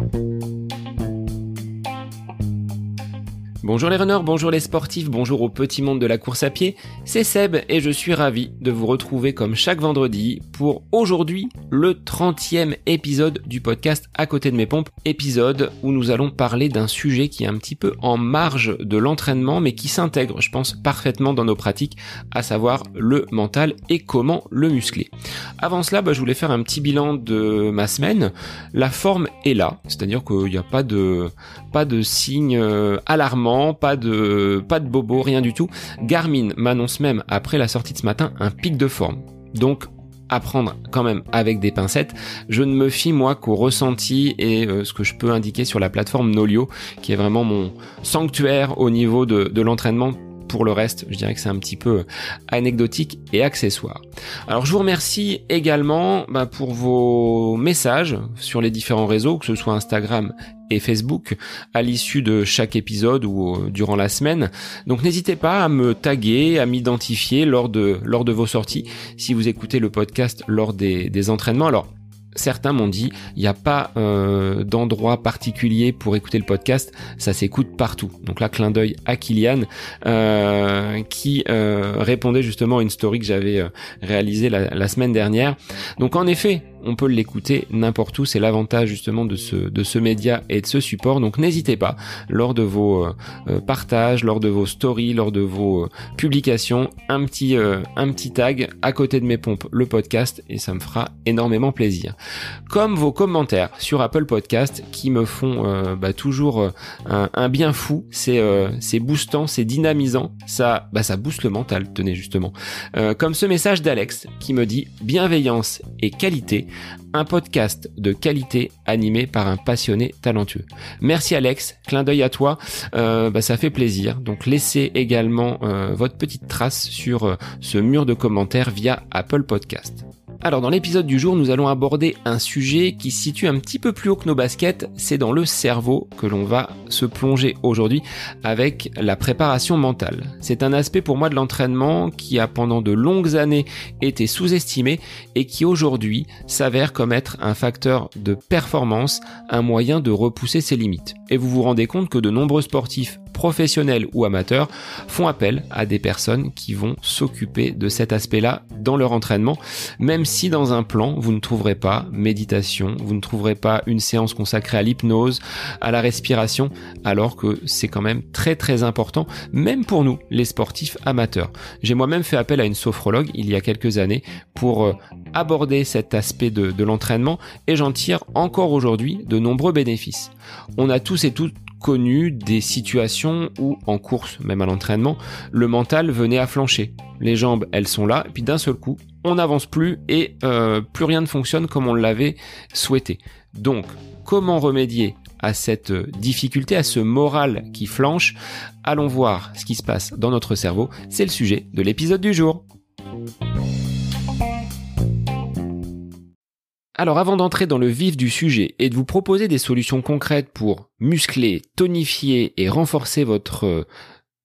Bye. Bonjour les runners, bonjour les sportifs, bonjour au petit monde de la course à pied, c'est Seb et je suis ravi de vous retrouver comme chaque vendredi pour aujourd'hui le 30e épisode du podcast À côté de mes pompes, épisode où nous allons parler d'un sujet qui est un petit peu en marge de l'entraînement mais qui s'intègre je pense parfaitement dans nos pratiques, à savoir le mental et comment le muscler. Avant cela, bah, je voulais faire un petit bilan de ma semaine. La forme est là, c'est-à-dire qu'il n'y a pas de, pas de signes euh, pas de, pas bobo, rien du tout. Garmin m'annonce même, après la sortie de ce matin, un pic de forme. Donc, à prendre quand même avec des pincettes. Je ne me fie moi qu'au ressenti et euh, ce que je peux indiquer sur la plateforme Nolio, qui est vraiment mon sanctuaire au niveau de l'entraînement pour le reste, je dirais que c'est un petit peu anecdotique et accessoire. Alors je vous remercie également bah, pour vos messages sur les différents réseaux, que ce soit Instagram et Facebook à l'issue de chaque épisode ou euh, durant la semaine. Donc n'hésitez pas à me taguer, à m'identifier lors de, vos sorties si vous écoutez le podcast lors des, des entraînements. Alors certains m'ont dit il n'y a pas euh, d'endroit particulier pour écouter le podcast, ça s'écoute partout. Donc là, clin d'œil à Kylian euh, qui euh, répondait justement à une story que j'avais réalisée la, semaine dernière. Donc en effet, on peut l'écouter n'importe où. C'est l'avantage justement de ce, de ce média et de ce support. Donc n'hésitez pas, lors de vos partages, lors de vos stories, lors de vos publications, un petit, un petit tag à côté de mes pompes, le podcast, et ça me fera énormément plaisir comme vos commentaires sur Apple Podcast qui me font euh, bah, toujours euh, un, bien fou. C'est euh, c'est boostant, c'est dynamisant. Ça bah, ça booste le mental. Tenez justement. comme ce message d'Alex qui me dit bienveillance et qualité, un podcast de qualité animé par un passionné talentueux. Merci Alex, clin d'œil à toi. Bah, ça fait plaisir. Donc laissez également votre petite trace sur ce mur de commentaires via Apple Podcast. Alors dans l'épisode du jour, nous allons aborder un sujet qui se situe un petit peu plus haut que nos baskets, c'est dans le cerveau que l'on va se plonger aujourd'hui avec la préparation mentale. C'est un aspect pour moi de l'entraînement qui a pendant de longues années été sous-estimé et qui aujourd'hui s'avère comme être un facteur de performance, un moyen de repousser ses limites. Et vous vous rendez compte que de nombreux sportifs professionnels ou amateurs font appel à des personnes qui vont s'occuper de cet aspect-là dans leur entraînement, même si dans un plan, vous ne trouverez pas méditation, vous ne trouverez pas une séance consacrée à l'hypnose, à la respiration, alors que c'est quand même très très important, même pour nous, les sportifs amateurs. J'ai moi-même fait appel à une sophrologue il y a quelques années pour euh, aborder cet aspect de, de l'entraînement et j'en tire encore aujourd'hui de nombreux bénéfices. On a tous et toutes connu des situations où, en course, même à l'entraînement, le mental venait à flancher. Les jambes, elles sont là, puis d'un seul coup, on n'avance plus et euh, plus rien ne fonctionne comme on l'avait souhaité. Donc, comment remédier à cette difficulté, à ce moral qui flanche? Allons voir ce qui se passe dans notre cerveau. C'est le sujet de l'épisode du jour. Alors avant d'entrer dans le vif du sujet et de vous proposer des solutions concrètes pour muscler, tonifier et renforcer votre euh,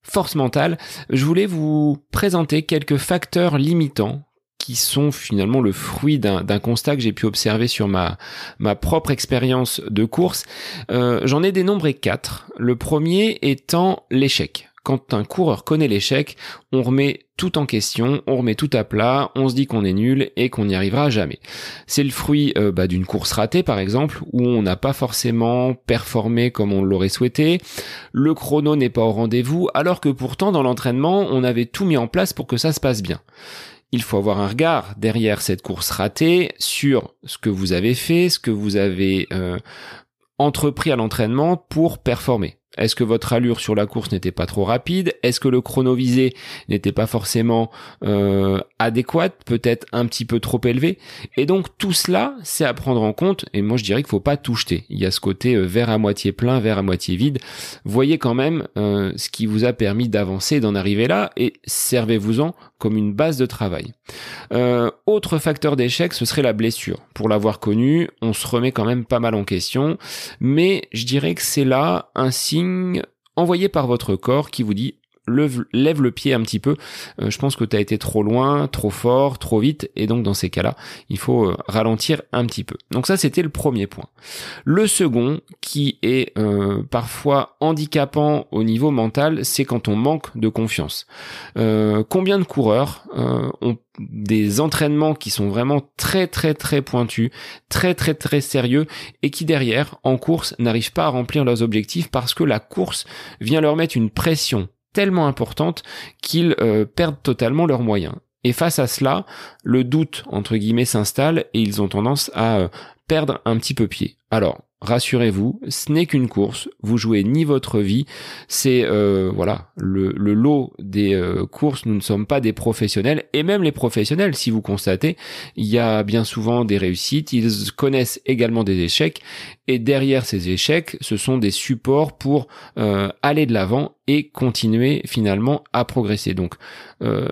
force mentale, je voulais vous présenter quelques facteurs limitants qui sont finalement le fruit d'un constat que j'ai pu observer sur ma, ma propre expérience de course. Euh, j'en ai dénombré quatre. Le premier étant l'échec quand un coureur connaît l'échec, on remet tout en question, on remet tout à plat, on se dit qu'on est nul et qu'on n'y arrivera jamais. C'est le fruit euh, bah, d'une course ratée par exemple, où on n'a pas forcément performé comme on l'aurait souhaité, le chrono n'est pas au rendez-vous, alors que pourtant dans l'entraînement on avait tout mis en place pour que ça se passe bien. Il faut avoir un regard derrière cette course ratée sur ce que vous avez fait, ce que vous avez euh, entrepris à l'entraînement pour performer. Est-ce que votre allure sur la course n'était pas trop rapide? Est-ce que le chrono visé n'était pas forcément euh, adéquat, peut-être un petit peu trop élevé? Et donc tout cela, c'est à prendre en compte. Et moi, je dirais qu'il faut pas tout jeter. Il y a ce côté euh, à moitié plein, verre à moitié vide. Voyez quand même euh, ce qui vous a permis d'avancer, d'en arriver là, et servez-vous-en comme une base de travail. autre facteur d'échec, ce serait la blessure. Pour l'avoir connu, on se remet quand même pas mal en question, mais je dirais que c'est là un signe envoyé par votre corps qui vous dit lève, le pied un petit peu. Euh, je pense que tu as été trop loin, trop fort, trop vite, et donc dans ces cas-là, il faut euh, ralentir un petit peu. Donc ça, c'était le premier point. Le second, qui est euh, parfois handicapant au niveau mental, c'est quand on manque de confiance. combien de coureurs ont des entraînements qui sont vraiment très très très pointus, très très très sérieux et qui derrière en course n'arrivent pas à remplir leurs objectifs parce que la course vient leur mettre une pression tellement importante qu'ils euh, perdent totalement leurs moyens. Et face à cela, le doute entre guillemets s'installe et ils ont tendance à euh, perdre un petit peu pied. Alors, rassurez-vous, ce n'est qu'une course, vous jouez ni votre vie, c'est euh, voilà le, lot des courses, nous ne sommes pas des professionnels, et même les professionnels, si vous constatez, il y a bien souvent des réussites, ils connaissent également des échecs, et derrière ces échecs, ce sont des supports pour euh, aller de l'avant et continuer finalement à progresser. Donc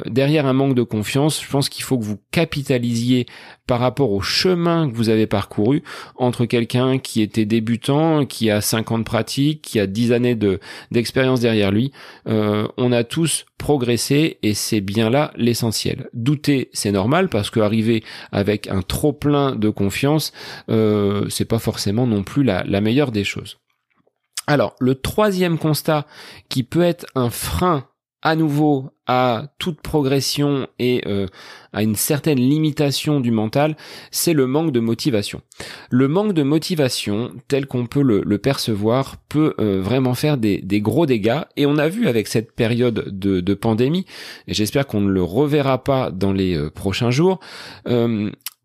derrière un manque de confiance, je pense qu'il faut que vous capitalisiez par rapport au chemin que vous avez parcouru entre quelqu'un qui était débutant, qui a 5 ans de pratique, qui a 10 années de d'expérience derrière lui. Euh, on a tous progressé et c'est bien là l'essentiel. Douter, c'est normal parce que arriver avec un trop plein de confiance, euh, c'est pas forcément non plus la, meilleure des choses. Alors, le troisième constat qui peut être un frein à nouveau à toute progression et euh, à une certaine limitation du mental, c'est le manque de motivation. Le manque de motivation, tel qu'on peut le, percevoir, peut euh, vraiment faire des, gros dégâts. Et on a vu avec cette période de, pandémie, et j'espère qu'on ne le reverra pas dans les euh, prochains jours,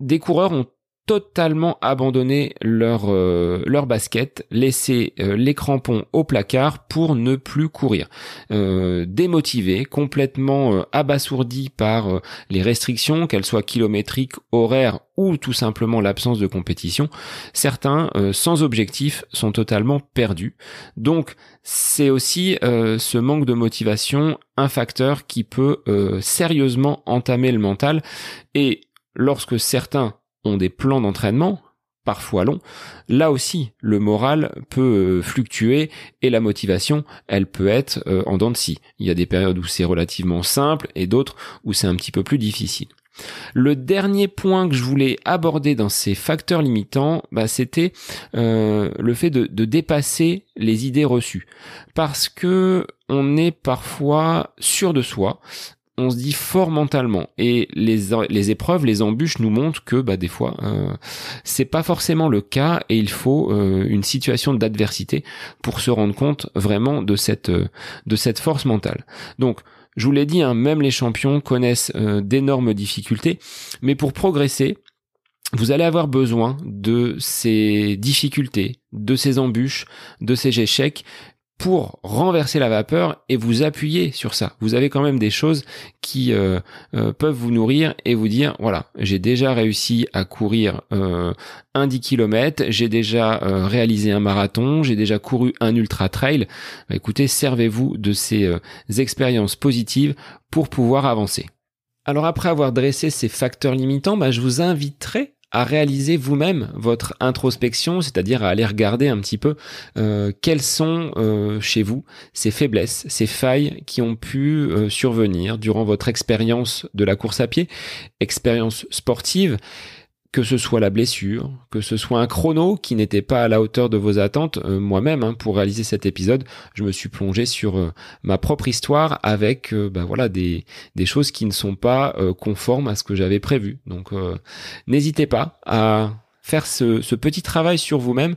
des coureurs ont totalement abandonné leur euh, leur basket, laisser euh, les crampons au placard pour ne plus courir. Euh, démotivés, complètement euh, abasourdis par les restrictions, qu'elles soient kilométriques, horaires ou tout simplement l'absence de compétition, certains sans objectif sont totalement perdus. Donc c'est aussi ce manque de motivation un facteur qui peut sérieusement entamer le mental et lorsque certains des plans d'entraînement, parfois longs, là aussi, le moral peut euh, fluctuer et la motivation, elle peut être euh, en dents de scie. Il y a des périodes où c'est relativement simple et d'autres où c'est un petit peu plus difficile. Le dernier point que je voulais aborder dans ces facteurs limitants, bah, c'était euh, le fait de, dépasser les idées reçues, parce que on est parfois sûr de soi, on se dit fort mentalement et les, les épreuves, les embûches nous montrent que bah des fois euh, c'est pas forcément le cas et il faut euh, une situation d'adversité pour se rendre compte vraiment de cette euh, de cette force mentale. Donc je vous l'ai dit, hein, même les champions connaissent d'énormes difficultés, mais pour progresser, vous allez avoir besoin de ces difficultés, de ces embûches, de ces échecs pour renverser la vapeur et vous appuyer sur ça. Vous avez quand même des choses qui euh, euh, peuvent vous nourrir et vous dire voilà, j'ai déjà réussi à courir euh, un 10 km, j'ai déjà réalisé un marathon, j'ai déjà couru un ultra trail. Bah, écoutez, servez-vous de ces expériences positives pour pouvoir avancer. Alors après avoir dressé ces facteurs limitants, bah, je vous inviterai à réaliser vous-même votre introspection, c'est-à-dire à aller regarder un petit peu euh, quelles sont euh, chez vous ces faiblesses, ces failles qui ont pu euh, survenir durant votre expérience de la course à pied, expérience sportive, que ce soit la blessure, que ce soit un chrono qui n'était pas à la hauteur de vos attentes. Euh, moi-même, hein, pour réaliser cet épisode, je me suis plongé sur euh, ma propre histoire avec euh, bah, voilà des, choses qui ne sont pas conformes à ce que j'avais prévu. Donc n'hésitez pas à faire ce, ce, petit travail sur vous-même.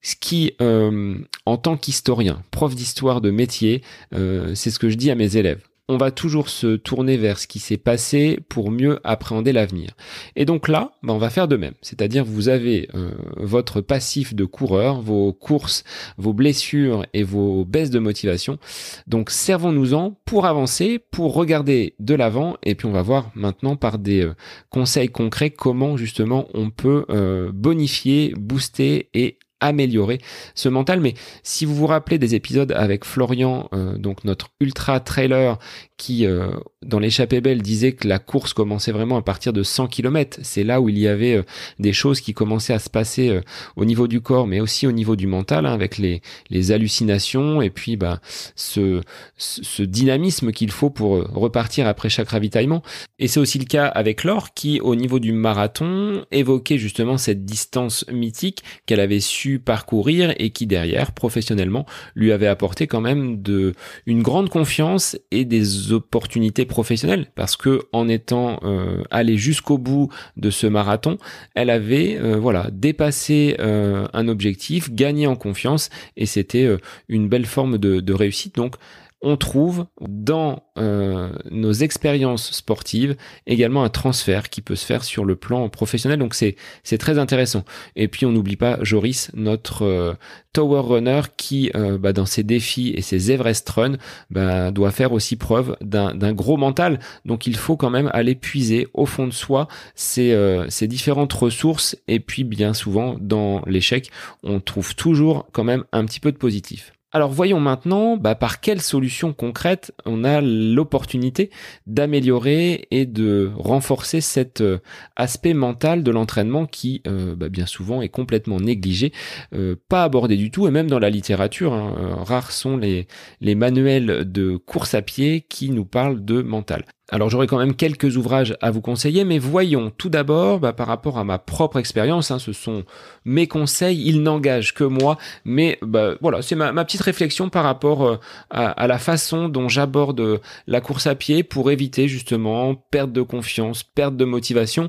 Ce qui, en tant qu'historien, prof d'histoire de métier, c'est ce que je dis à mes élèves on va toujours se tourner vers ce qui s'est passé pour mieux appréhender l'avenir. Et donc là, ben, on va faire de même. C'est-à-dire vous avez euh, votre passif de coureur, vos courses, vos blessures et vos baisses de motivation. Donc servons-nous-en pour avancer, pour regarder de l'avant et puis on va voir maintenant par des euh, conseils concrets comment justement on peut euh, bonifier, booster et améliorer ce mental. Mais si vous vous rappelez des épisodes avec Florian, euh, donc notre ultra trailer, qui, euh, dans l'échappée belle, disait que la course commençait vraiment à partir de 100 km. C'est là où il y avait euh, des choses qui commençaient à se passer euh, au niveau du corps, mais aussi au niveau du mental, hein, avec les, les hallucinations et puis bah, ce, ce dynamisme qu'il faut pour repartir après chaque ravitaillement. Et c'est aussi le cas avec Laure qui, au niveau du marathon, évoquait justement cette distance mythique qu'elle avait su parcourir et qui derrière, professionnellement, lui avait apporté quand même de une grande confiance et des opportunités professionnelles parce que en étant euh, allée jusqu'au bout de ce marathon, elle avait euh, voilà dépassé euh, un objectif, gagné en confiance et c'était une belle forme de réussite. Donc on trouve dans euh, nos expériences sportives également un transfert qui peut se faire sur le plan professionnel. Donc c'est c'est très intéressant. Et puis on n'oublie pas Joris, notre euh, tower runner, qui euh, bah, dans ses défis et ses Everest Run bah, doit faire aussi preuve d'un gros mental. Donc il faut quand même aller puiser au fond de soi ces, ces différentes ressources. Et puis bien souvent dans l'échec, on trouve toujours quand même un petit peu de positif. Alors voyons maintenant bah, par quelles solutions concrètes on a l'opportunité d'améliorer et de renforcer cet euh, aspect mental de l'entraînement qui euh, bah, bien souvent est complètement négligé, euh, pas abordé du tout et même dans la littérature, hein, rares sont les, les manuels de course à pied qui nous parlent de mental. Alors j'aurai quand même quelques ouvrages à vous conseiller, mais voyons tout d'abord bah, par rapport à ma propre expérience, hein, ce sont mes conseils, ils n'engagent que moi, mais bah, voilà, c'est ma, petite réflexion par rapport euh, à, la façon dont j'aborde la course à pied pour éviter justement perte de confiance, perte de motivation.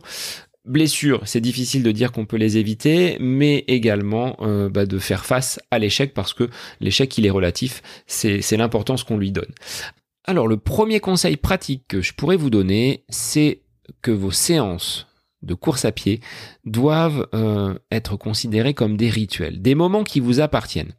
Blessures, c'est difficile de dire qu'on peut les éviter, mais également euh, bah, de faire face à l'échec parce que l'échec il est relatif, c'est l'importance qu'on lui donne. Alors le premier conseil pratique que je pourrais vous donner, c'est que vos séances de course à pied doivent euh, être considérées comme des rituels, des moments qui vous appartiennent.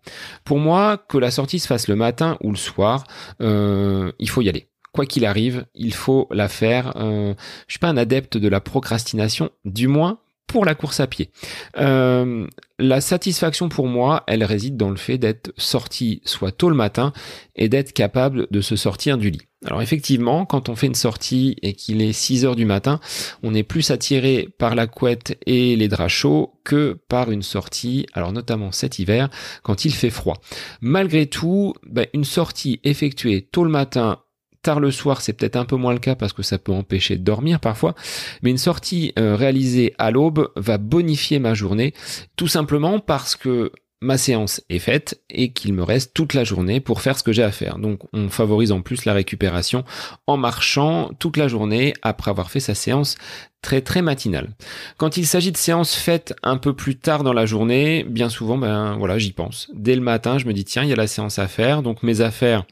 Pour moi, que la sortie se fasse le matin ou le soir, euh, il faut y aller. Quoi qu'il arrive, il faut la faire. Euh, je suis pas un adepte de la procrastination, du moins pour la course à pied. Euh, la satisfaction pour moi, elle réside dans le fait d'être sorti soit tôt le matin et d'être capable de se sortir du lit. Alors effectivement, quand on fait une sortie et qu'il est 6 heures du matin, on est plus attiré par la couette et les draps chauds que par une sortie, alors notamment cet hiver, quand il fait froid. Malgré tout, ben, une sortie effectuée tôt le matin Tard le soir, c'est peut-être un peu moins le cas parce que ça peut empêcher de dormir parfois, mais une sortie euh, réalisée à l'aube va bonifier ma journée, tout simplement parce que ma séance est faite et qu'il me reste toute la journée pour faire ce que j'ai à faire. Donc on favorise en plus la récupération en marchant toute la journée après avoir fait sa séance très très matinale. Quand il s'agit de séances faites un peu plus tard dans la journée, bien souvent ben voilà, j'y pense. Dès le matin, je me dis tiens, il y a la séance à faire, donc mes affaires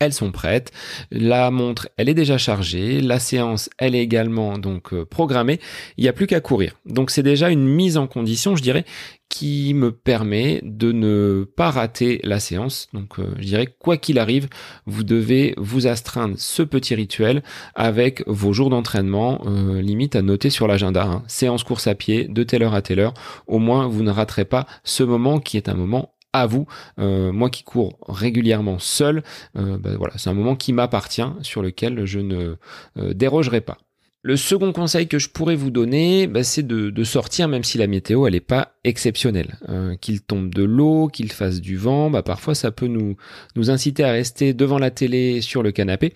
elles sont prêtes. La montre, elle est déjà chargée. La séance, elle est également donc euh, programmée. Il n'y a plus qu'à courir. Donc c'est déjà une mise en condition, je dirais, qui me permet de ne pas rater la séance. Donc euh, je dirais quoi qu'il arrive, vous devez vous astreindre ce petit rituel avec vos jours d'entraînement, euh, limite à noter sur l'agenda. Hein. Séance course à pied de telle heure à telle heure. Au moins vous ne raterez pas ce moment qui est un moment à vous. Euh, moi qui cours régulièrement seul, euh, ben voilà, c'est un moment qui m'appartient, sur lequel je ne euh, dérogerai pas. Le second conseil que je pourrais vous donner, bah, c'est de, sortir même si la météo elle est pas exceptionnelle. Euh, qu'il tombe de l'eau, qu'il fasse du vent, bah, parfois ça peut nous nous inciter à rester devant la télé sur le canapé.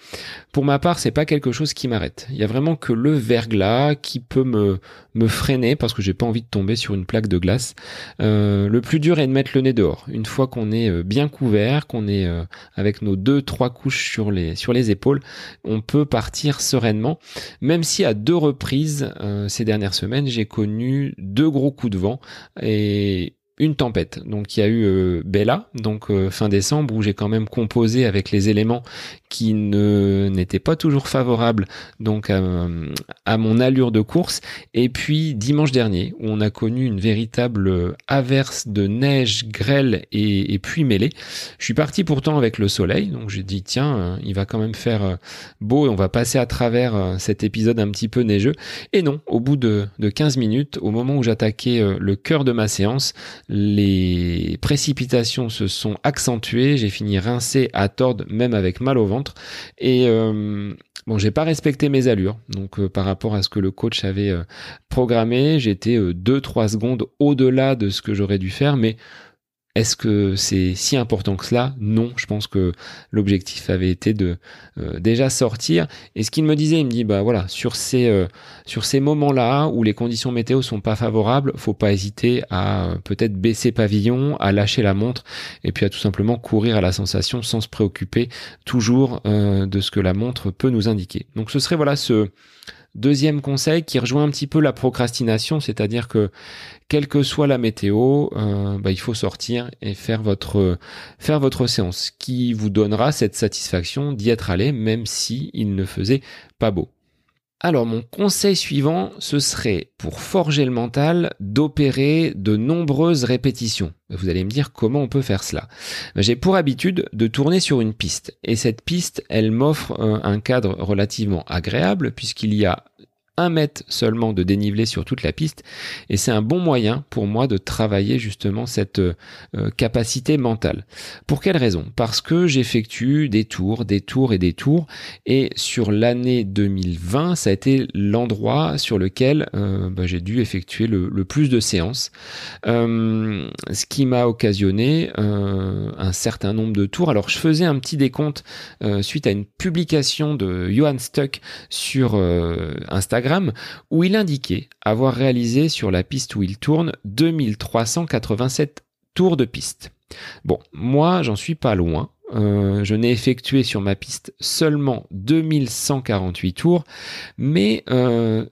Pour ma part, c'est pas quelque chose qui m'arrête. Il y a vraiment que le verglas qui peut me me freiner parce que j'ai pas envie de tomber sur une plaque de glace. Euh, le plus dur est de mettre le nez dehors. Une fois qu'on est euh, bien couvert, qu'on est avec nos deux trois couches sur les sur les épaules, on peut partir sereinement, même si à deux reprises euh, ces dernières semaines, j'ai connu deux gros coups de vent et une tempête. Donc il y a eu euh, Bella, donc euh, fin décembre, où j'ai quand même composé avec les éléments qui ne n'étaient pas toujours favorables donc à, mon allure de course. Et puis dimanche dernier, où on a connu une véritable averse de neige, grêle et, et mêlée. Je suis parti pourtant avec le soleil, donc j'ai dit tiens, euh, il va quand même faire beau et on va passer à travers cet épisode un petit peu neigeux. Et non, au bout de, de 15 minutes, au moment où j'attaquais le cœur de ma séance, les précipitations se sont accentuées, j'ai fini rincé à tordre, même avec mal au ventre. Et euh, bon, j'ai pas respecté mes allures. Donc euh, par rapport à ce que le coach avait euh, programmé, j'étais 2-3 secondes au-delà de ce que j'aurais dû faire, mais est-ce que c'est si important que cela? Non, je pense que l'objectif avait été de euh, déjà sortir. Et ce qu'il me disait, il me dit bah voilà, sur ces euh, sur ces moments-là où les conditions météo sont pas favorables, faut pas hésiter à euh, peut-être baisser pavillon, à lâcher la montre et puis à tout simplement courir à la sensation sans se préoccuper toujours de ce que la montre peut nous indiquer. Donc ce serait voilà ce Deuxième conseil qui rejoint un petit peu la procrastination, c'est-à-dire que quelle que soit la météo, euh, bah, il faut sortir et faire votre faire votre séance, qui vous donnera cette satisfaction d'y être allé, même si il ne faisait pas beau. Alors mon conseil suivant, ce serait pour forger le mental d'opérer de nombreuses répétitions. Vous allez me dire comment on peut faire cela. J'ai pour habitude de tourner sur une piste et cette piste, elle m'offre un cadre relativement agréable puisqu'il y a un mètre seulement de dénivelé sur toute la piste. Et c'est un bon moyen pour moi de travailler justement cette euh, capacité mentale. Pour quelle raison? Parce que j'effectue des tours, des tours et des tours. Et sur l'année 2020 ça a été l'endroit sur lequel euh, bah, j'ai dû effectuer le, plus de séances, euh, ce qui m'a occasionné un certain nombre de tours. Alors je faisais un petit décompte suite à une publication de Johan Stuck sur Instagram où il indiquait avoir réalisé sur la piste où il tourne 2387 tours de piste. Bon, moi j'en suis pas loin. Euh, je n'ai effectué sur ma piste seulement 2148 tours, mais euh,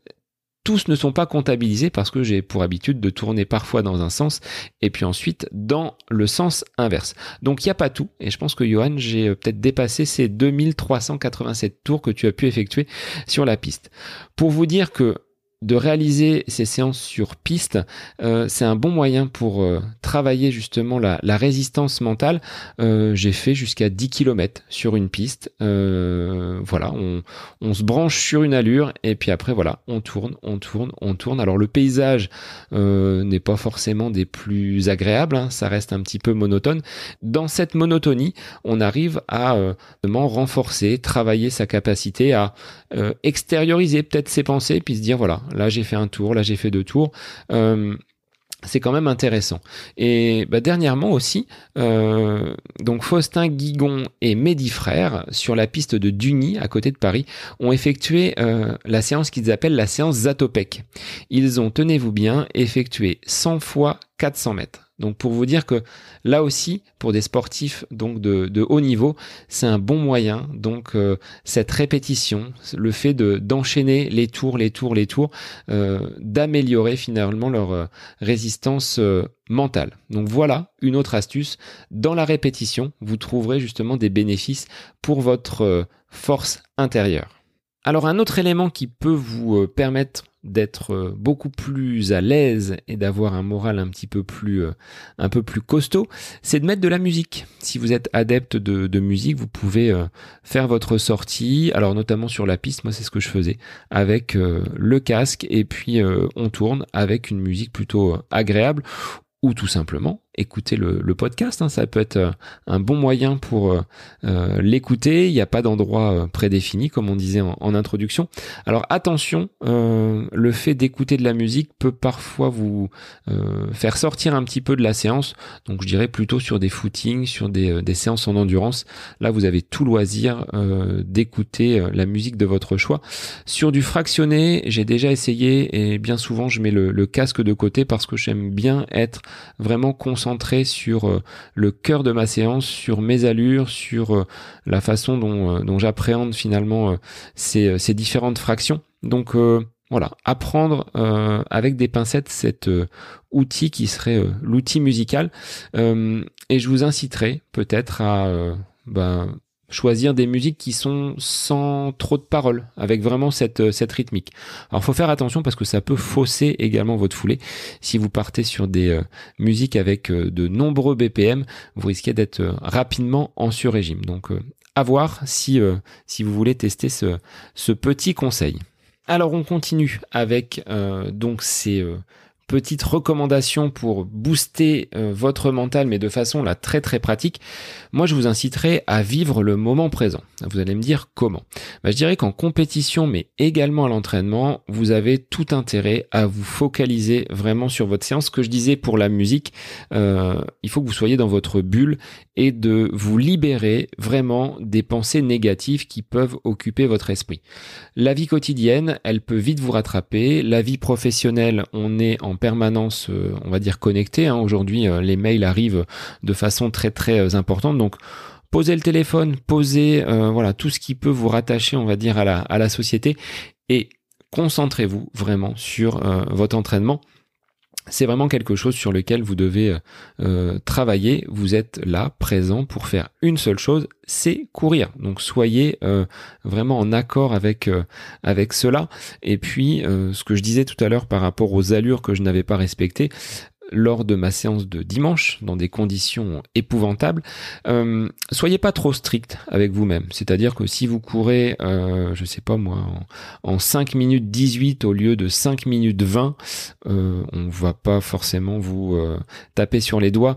tous ne sont pas comptabilisés parce que j'ai pour habitude de tourner parfois dans un sens et puis ensuite dans le sens inverse. Donc il n'y a pas tout et je pense que Johan, j'ai euh, peut-être dépassé ces 2387 tours que tu as pu effectuer sur la piste. Pour vous dire que de réaliser ces séances sur piste, euh, c'est un bon moyen pour euh, travailler justement la, résistance mentale. Euh, j'ai fait jusqu'à 10 km sur une piste. voilà, on, se branche sur une allure et puis après voilà, on tourne, on tourne, on tourne. Alors le paysage n'est pas forcément des plus agréables, hein, ça reste un petit peu monotone. Dans cette monotonie, on arrive à renforcer, travailler sa capacité à extérioriser peut-être ses pensées puis se dire voilà Là, j'ai fait un tour, là, j'ai fait deux tours. Euh, c'est quand même intéressant. Et bah, dernièrement aussi, euh, donc Faustin Guigon et Mehdi Frère, sur la piste de Duny, à côté de Paris, ont effectué euh, la séance qu'ils appellent la séance Zatopek. Ils ont, tenez-vous bien, effectué 100 fois 400 mètres. Donc pour vous dire que là aussi, pour des sportifs donc de, haut niveau, c'est un bon moyen. Donc euh, cette répétition, le fait de d'enchaîner les tours, les tours, les tours, euh, d'améliorer finalement leur euh, résistance mentale. Donc voilà une autre astuce. Dans la répétition, vous trouverez justement des bénéfices pour votre force intérieure. Alors un autre élément qui peut vous permettre d'être euh, beaucoup plus à l'aise et d'avoir un moral un petit peu plus euh, un peu plus costaud, c'est de mettre de la musique. Si vous êtes adepte de, musique, vous pouvez euh, faire votre sortie. Alors notamment sur la piste, moi c'est ce que je faisais avec le casque et puis on tourne avec une musique plutôt agréable ou tout simplement écouter le, podcast. Hein. Ça peut être euh, un bon moyen pour euh, euh, l'écouter. Il n'y a pas d'endroit prédéfini, comme on disait en, introduction. Alors attention, le fait d'écouter de la musique peut parfois vous faire sortir un petit peu de la séance. Donc je dirais plutôt sur des footings, sur des, séances en endurance. Là, vous avez tout loisir d'écouter la musique de votre choix. Sur du fractionné, j'ai déjà essayé et bien souvent je mets le, le casque de côté parce que j'aime bien être vraiment concentré sur euh, le cœur de ma séance, sur mes allures, sur euh, la façon dont, euh, j'appréhende finalement ces, ces, différentes fractions. Donc voilà, apprendre avec des pincettes cet outil qui serait l'outil musical. et je vous inciterai peut-être à ben, choisir des musiques qui sont sans trop de paroles, avec vraiment cette, euh, cette rythmique. Alors faut faire attention parce que ça peut fausser également votre foulée. Si vous partez sur des euh, musiques avec euh, de nombreux BPM, vous risquez d'être rapidement en sur-régime. Donc à voir si, si vous voulez tester ce, ce petit conseil. Alors on continue avec donc ces petite recommandation pour booster euh, votre mental, mais de façon là très très pratique, moi je vous inciterai à vivre le moment présent. Vous allez me dire comment bah, Je dirais qu'en compétition, mais également à l'entraînement, vous avez tout intérêt à vous focaliser vraiment sur votre séance. Ce que je disais pour la musique, euh, il faut que vous soyez dans votre bulle et de vous libérer vraiment des pensées négatives qui peuvent occuper votre esprit. La vie quotidienne, elle peut vite vous rattraper. La vie professionnelle, on est en permanence, euh, on va dire, connecté. Hein. Aujourd'hui, euh, les mails arrivent de façon très très euh, importante. Donc, posez le téléphone, posez voilà tout ce qui peut vous rattacher, on va dire, à la société et concentrez-vous vraiment sur votre entraînement c'est vraiment quelque chose sur lequel vous devez travailler. Vous êtes là, présent, pour faire une seule chose, c'est courir. Donc soyez vraiment en accord avec avec cela. Et puis, ce que je disais tout à l'heure par rapport aux allures que je n'avais pas respectées, lors de ma séance de dimanche dans des conditions épouvantables, euh, soyez pas trop strict avec vous-même. C'est-à-dire que si vous courez, euh, je sais pas moi, en, 5 minutes 18 au lieu de 5 minutes 20, euh, on va pas forcément vous euh, taper sur les doigts.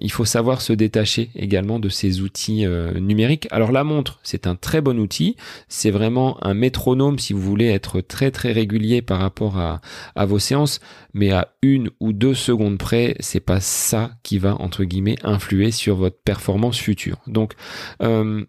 Il faut savoir se détacher également de ces outils numériques. Alors la montre, c'est un très bon outil. C'est vraiment un métronome si vous voulez être très très régulier par rapport à, à vos séances, mais à une ou deux secondes secondes près, c'est pas ça qui va entre guillemets influer sur votre performance future. Donc, euh,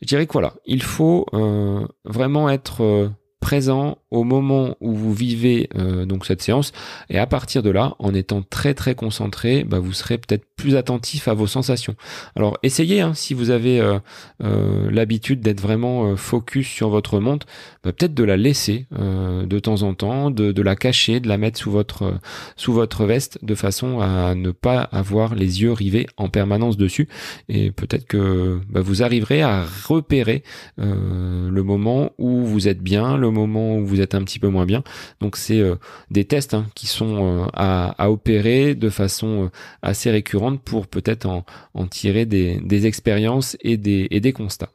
je dirais que voilà, il faut euh, vraiment être euh, présent au moment où vous vivez euh, donc cette séance. Et à partir de là en étant très très concentré bah, vous serez peut-être plus attentif à vos sensations. Alors essayez hein, si vous avez euh, euh, l'habitude d'être vraiment focus sur votre montre bah, peut-être de la laisser de temps en temps de, de, la cacher de la mettre sous votre sous votre veste de façon à ne pas avoir les yeux rivés en permanence dessus. Et peut-être que bah, vous arriverez à repérer le moment où vous êtes bien moment où vous êtes un petit peu moins bien. Donc c'est euh, des tests hein, qui sont euh, à, opérer de façon euh, assez récurrente pour peut-être en, tirer des, expériences et des, et des constats.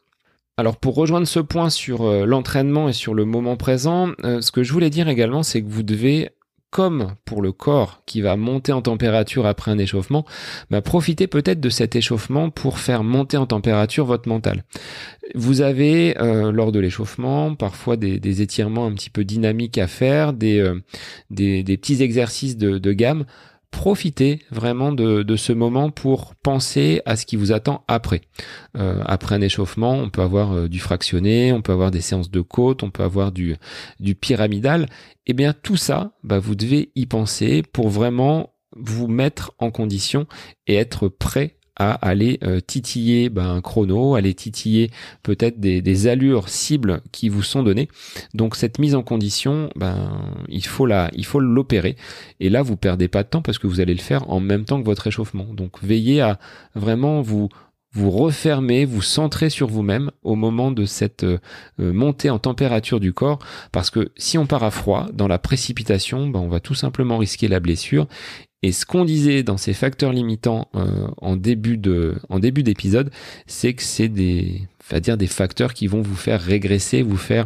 Alors pour rejoindre ce point sur l'entraînement et sur le moment présent, ce que je voulais dire également, c'est que vous devez comme pour le corps qui va monter en température après un échauffement, bah profitez peut-être de cet échauffement pour faire monter en température votre mental. Vous avez euh, lors de l'échauffement parfois des, étirements un petit peu dynamiques à faire, des, euh, petits exercices de gamme profitez vraiment de, ce moment pour penser à ce qui vous attend après. Euh, après un échauffement, on peut avoir euh, du fractionné, on peut avoir des séances de côte, on peut avoir du, du pyramidal. Eh bien, tout ça, bah, vous devez y penser pour vraiment vous mettre en condition et être prêt à aller euh, titiller ben, un chrono, aller titiller peut-être des, allures cibles qui vous sont données. Donc cette mise en condition, ben il faut la, il faut l'opérer. Et là vous perdez pas de temps parce que vous allez le faire en même temps que votre échauffement. Donc veillez à vraiment vous vous refermer, vous centrer sur vous-même au moment de cette euh, montée en température du corps, parce que si on part à froid, dans la précipitation, ben on va tout simplement risquer la blessure et ce qu'on disait dans ces facteurs limitants euh, en début de, en début d'épisode, c'est que c'est des, dire des facteurs qui vont vous faire régresser, vous faire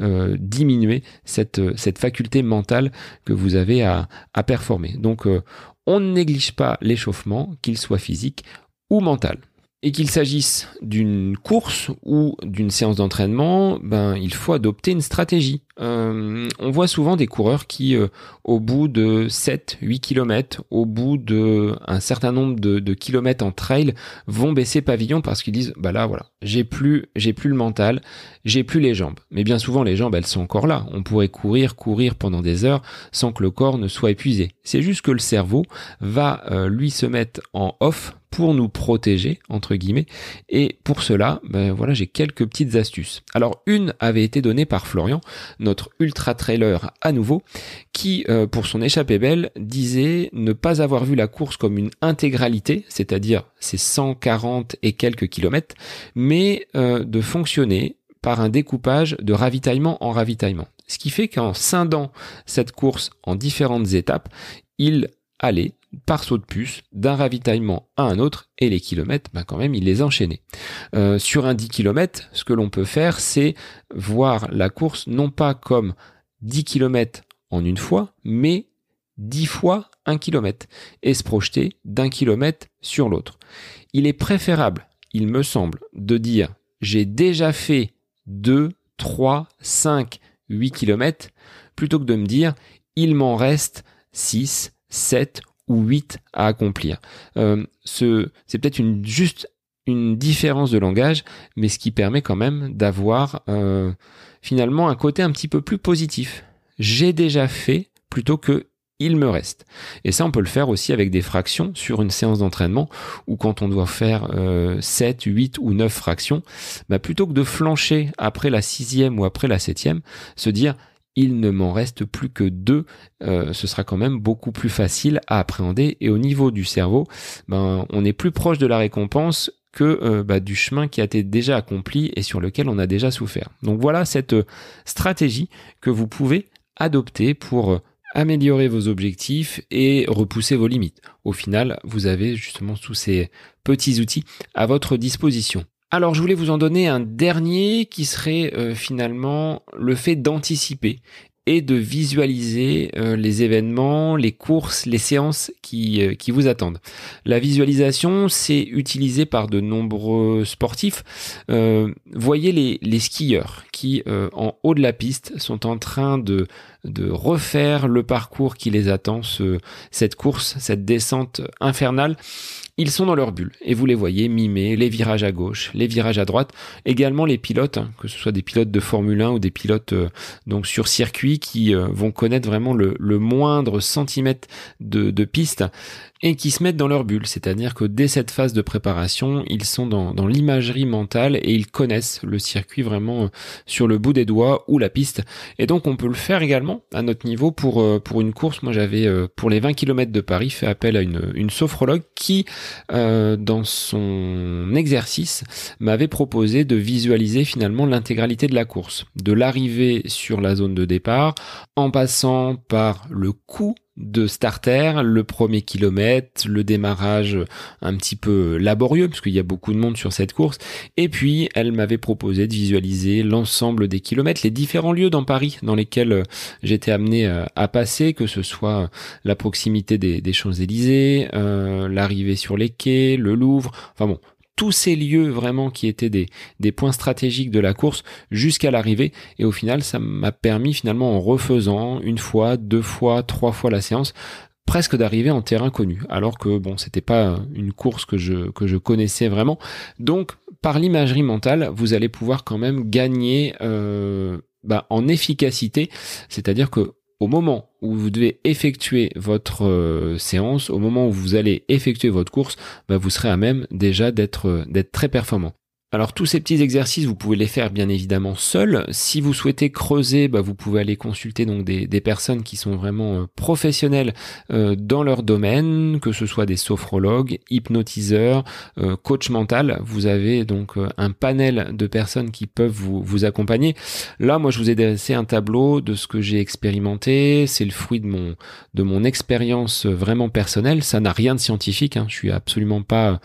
euh, diminuer cette, cette faculté mentale que vous avez à, à performer. Donc, euh, on ne néglige pas l'échauffement, qu'il soit physique ou mental. Et qu'il s'agisse d'une course ou d'une séance d'entraînement, ben il faut adopter une stratégie. Euh, on voit souvent des coureurs qui, euh, au bout de 7-8 km, au bout de un certain nombre de, kilomètres en trail, vont baisser pavillon parce qu'ils disent bah là voilà, j'ai plus j'ai plus le mental, j'ai plus les jambes. Mais bien souvent les jambes elles sont encore là. On pourrait courir courir pendant des heures sans que le corps ne soit épuisé. C'est juste que le cerveau va euh, lui se mettre en off pour nous protéger entre guillemets et pour cela ben voilà j'ai quelques petites astuces alors une avait été donnée par Florian notre ultra trailer à nouveau qui euh, pour son échappée belle disait ne pas avoir vu la course comme une intégralité c'est-à-dire ces 140 et quelques kilomètres mais euh, de fonctionner par un découpage de ravitaillement en ravitaillement. Ce qui fait qu'en scindant cette course en différentes étapes il allait par saut de puce d'un ravitaillement à un autre et les kilomètres, ben quand même, il les enchaînait. Euh, sur un 10 km, ce que l'on peut faire, c'est voir la course non pas comme 10 km en une fois, mais dix fois un kilomètre et se projeter d'un kilomètre sur l'autre. Il est préférable, il me semble, de dire j'ai déjà fait 2, 3, 5, 8 kilomètres plutôt que de me dire il m'en reste 6, 7 ou 8 à accomplir. Euh, c'est peut-être une, juste une différence de langage, mais ce qui permet quand même d'avoir euh, finalement un côté un petit peu plus positif. J'ai déjà fait plutôt que il me reste. Et ça, on peut le faire aussi avec des fractions sur une séance d'entraînement ou quand on doit faire 7, euh, 8 ou 9 fractions, bah plutôt que de flancher après la sixième ou après la septième, se dire il ne m'en reste plus que deux, euh, ce sera quand même beaucoup plus facile à appréhender. Et au niveau du cerveau, ben, on est plus proche de la récompense que euh, bah, du chemin qui a été déjà accompli et sur lequel on a déjà souffert. Donc voilà cette euh, stratégie que vous pouvez adopter pour améliorer vos objectifs et repousser vos limites. Au final, vous avez justement tous ces petits outils à votre disposition. Alors je voulais vous en donner un dernier qui serait euh, finalement le fait d'anticiper et de visualiser euh, les événements, les courses, les séances qui, euh, qui vous attendent. La visualisation, c'est utilisé par de nombreux sportifs. voyez les, les, skieurs qui, en haut de la piste, sont en train de, de refaire le parcours qui les attend, ce, cette course, cette descente infernale. Ils sont dans leur bulle. Et vous les voyez mimer les virages à gauche, les virages à droite, également les pilotes, hein, que ce soit des pilotes de Formule 1 ou des pilotes euh, donc sur circuit qui euh, vont connaître vraiment le, moindre centimètre de piste et qui se mettent dans leur bulle. C'est-à-dire que dès cette phase de préparation, ils sont dans, dans l'imagerie mentale et ils connaissent le circuit vraiment euh, sur le bout des doigts ou la piste. Et donc on peut le faire également à notre niveau pour, euh, pour une course. Moi j'avais euh, pour les 20 km de Paris fait appel à une, une sophrologue qui dans son exercice m'avait proposé de visualiser finalement l'intégralité de la course. De l'arrivée sur la zone de départ en passant par le coup de starter, le premier kilomètre, le démarrage un petit peu laborieux parce qu'il y a beaucoup de monde sur cette course. Et puis, elle m'avait proposé de visualiser l'ensemble des kilomètres, les différents lieux dans Paris dans lesquels euh, j'étais amené euh, à passer, que ce soit la proximité des, Champs-Élysées, euh, l'arrivée sur les quais, le Louvre. Enfin bon, tous ces lieux vraiment qui étaient des, des points stratégiques de la course jusqu'à l'arrivée. Et au final, ça m'a permis finalement en refaisant une fois, deux fois, trois fois la séance, presque d'arriver en terrain connu. Alors que bon, c'était pas une course que je, que je connaissais vraiment. Donc, par l'imagerie mentale, vous allez pouvoir quand même gagner euh, bah, en efficacité. C'est-à-dire que au moment où vous devez effectuer votre euh, séance, au moment où vous allez effectuer votre course, bah, vous serez à même déjà d'être euh, d'être très performant. Alors tous ces petits exercices, vous pouvez les faire bien évidemment seuls. Si vous souhaitez creuser, bah, vous pouvez aller consulter donc des, personnes qui sont vraiment euh, professionnelles euh, dans leur domaine, que ce soit des sophrologues, hypnotiseurs, euh, coach mental. Vous avez donc un panel de personnes qui peuvent vous, vous accompagner. Là, moi, je vous ai dressé un tableau de ce que j'ai expérimenté. C'est le fruit de mon de mon expérience vraiment personnelle. Ça n'a rien de scientifique. Hein. Je suis absolument pas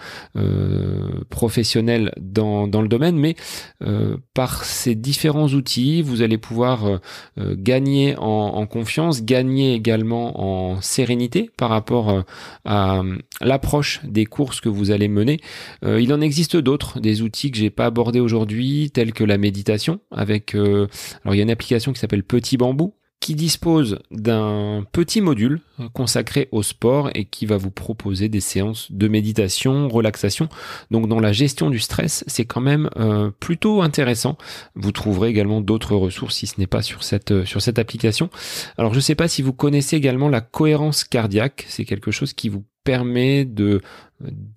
professionnel dans dans, le domaine, mais euh, par ces différents outils, vous allez pouvoir euh, euh, gagner en, confiance, gagner également en sérénité par rapport à l'approche des courses que vous allez mener. il en existe d'autres, des outils que j'ai pas abordés aujourd'hui, tels que la méditation, avec alors il y a une application qui s'appelle Petit Bambou qui dispose d'un petit module consacré au sport et qui va vous proposer des séances de méditation, relaxation. Donc dans la gestion du stress, c'est quand même euh, plutôt intéressant. Vous trouverez également d'autres ressources si ce n'est pas sur cette euh, sur cette application. Alors je ne sais pas si vous connaissez également la cohérence cardiaque, c'est quelque chose qui vous permet de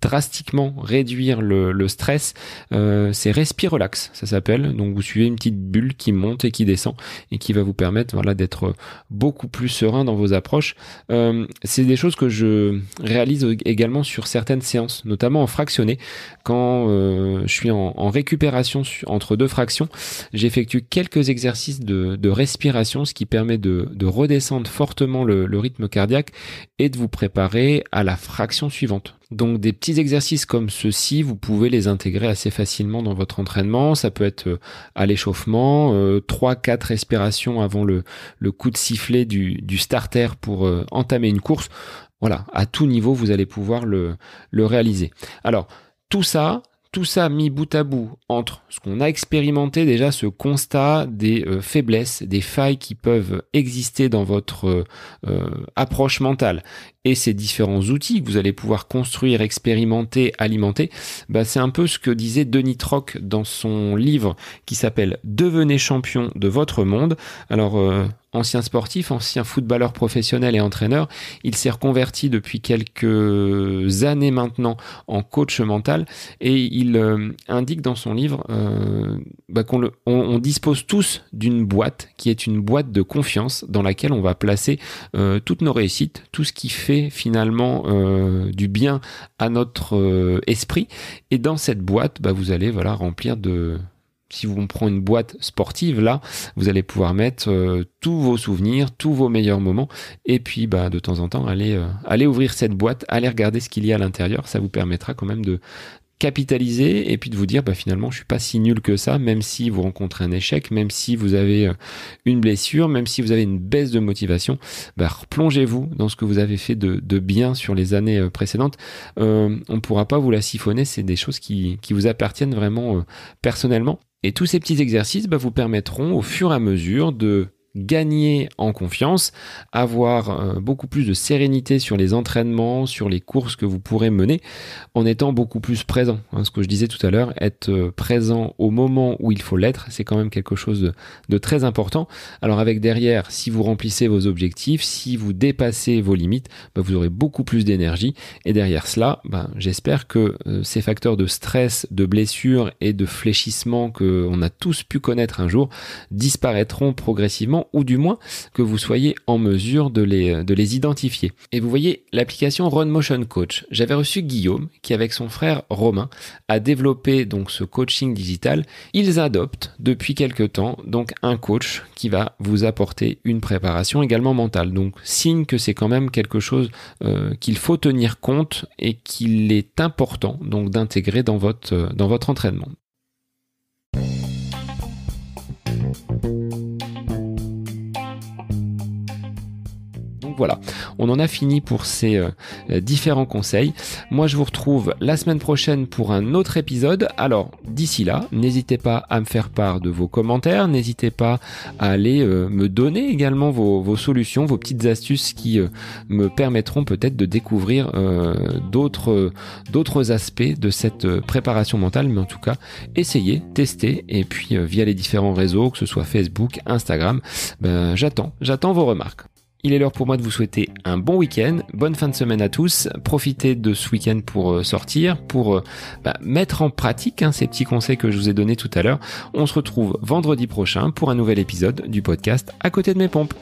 drastiquement réduire le, stress, euh, c'est Respire Relax, ça s'appelle. Donc vous suivez une petite bulle qui monte et qui descend et qui va vous permettre voilà d'être beaucoup plus serein dans vos approches. Euh, c'est des choses que je réalise également sur certaines séances, notamment en fractionné. Quand euh, je suis en, récupération entre deux fractions, j'effectue quelques exercices de, respiration, ce qui permet de, redescendre fortement le rythme cardiaque et de vous préparer à la fraction suivante. Donc des petits exercices comme ceux-ci, vous pouvez les intégrer assez facilement dans votre entraînement. Ça peut être euh, à l'échauffement, euh, 3-4 respirations avant le, le, coup de sifflet du, du starter pour euh, entamer une course. Voilà, à tout niveau, vous allez pouvoir le, le réaliser. Alors, tout ça, tout ça mis bout à bout entre ce qu'on a expérimenté déjà, ce constat des euh, faiblesses, des failles qui peuvent exister dans votre euh, euh, approche mentale et ces différents outils que vous allez pouvoir construire, expérimenter, alimenter, bah c'est un peu ce que disait Denis Troc dans son livre qui s'appelle Devenez champion de votre monde. Alors ancien sportif, ancien footballeur professionnel et entraîneur. Il s'est reconverti depuis quelques années maintenant en coach mental et il euh, indique dans son livre euh, bah, qu'on on, dispose tous d'une boîte qui est une boîte de confiance dans laquelle on va placer euh, toutes nos réussites, tout ce qui fait finalement du bien à notre esprit. Et dans cette boîte, bah, vous allez voilà remplir de si vous prenez une boîte sportive, là, vous allez pouvoir mettre euh, tous vos souvenirs, tous vos meilleurs moments, et puis bah, de temps en temps, aller, euh, ouvrir cette boîte, aller regarder ce qu'il y a à l'intérieur. Ça vous permettra quand même de capitaliser et puis de vous dire bah finalement je suis pas si nul que ça même si vous rencontrez un échec même si vous avez euh, une blessure même si vous avez une baisse de motivation. Bah replongez-vous dans ce que vous avez fait de, de bien sur les années précédentes. Euh, on pourra pas vous la siphonner. C'est des choses qui, qui vous appartiennent vraiment personnellement et tous ces petits exercices bah, vous permettront au fur et à mesure de gagner en confiance, avoir euh, beaucoup plus de sérénité sur les entraînements, sur les courses que vous pourrez mener, en étant beaucoup plus présent. Hein, ce que je disais tout à l'heure, être euh, présent au moment où il faut l'être, c'est quand même quelque chose de, très important. Alors avec derrière, si vous remplissez vos objectifs, si vous dépassez vos limites, bah, vous aurez beaucoup plus d'énergie. Et derrière cela, bah, j'espère que euh, ces facteurs de stress, de blessure et de fléchissement que on a tous pu connaître un jour disparaîtront progressivement ou du moins que vous soyez en mesure de les, de les identifier. Et vous voyez l'application Run Motion Coach. J'avais reçu Guillaume qui avec son frère Romain a développé donc ce coaching digital. Ils adoptent depuis quelque temps donc un coach qui va vous apporter une préparation également mentale. Donc signe que c'est quand même quelque chose euh, qu'il faut tenir compte et qu'il est important donc d'intégrer dans votre, dans votre entraînement. Voilà, on en a fini pour ces euh, différents conseils. Moi, je vous retrouve la semaine prochaine pour un autre épisode. Alors, d'ici là, n'hésitez pas à me faire part de vos commentaires, n'hésitez pas à aller euh, me donner également vos, solutions, vos petites astuces qui euh, me permettront peut-être de découvrir d'autres d'autres aspects de cette préparation mentale. Mais en tout cas, essayez, testez, et puis via les différents réseaux, que ce soit Facebook, Instagram, ben, j'attends, j'attends vos remarques. Il est l'heure pour moi de vous souhaiter un bon week-end, bonne fin de semaine à tous. Profitez de ce week-end pour euh, sortir, pour euh, bah, mettre en pratique hein, ces petits conseils que je vous ai donnés tout à l'heure. On se retrouve vendredi prochain pour un nouvel épisode du podcast À côté de mes pompes.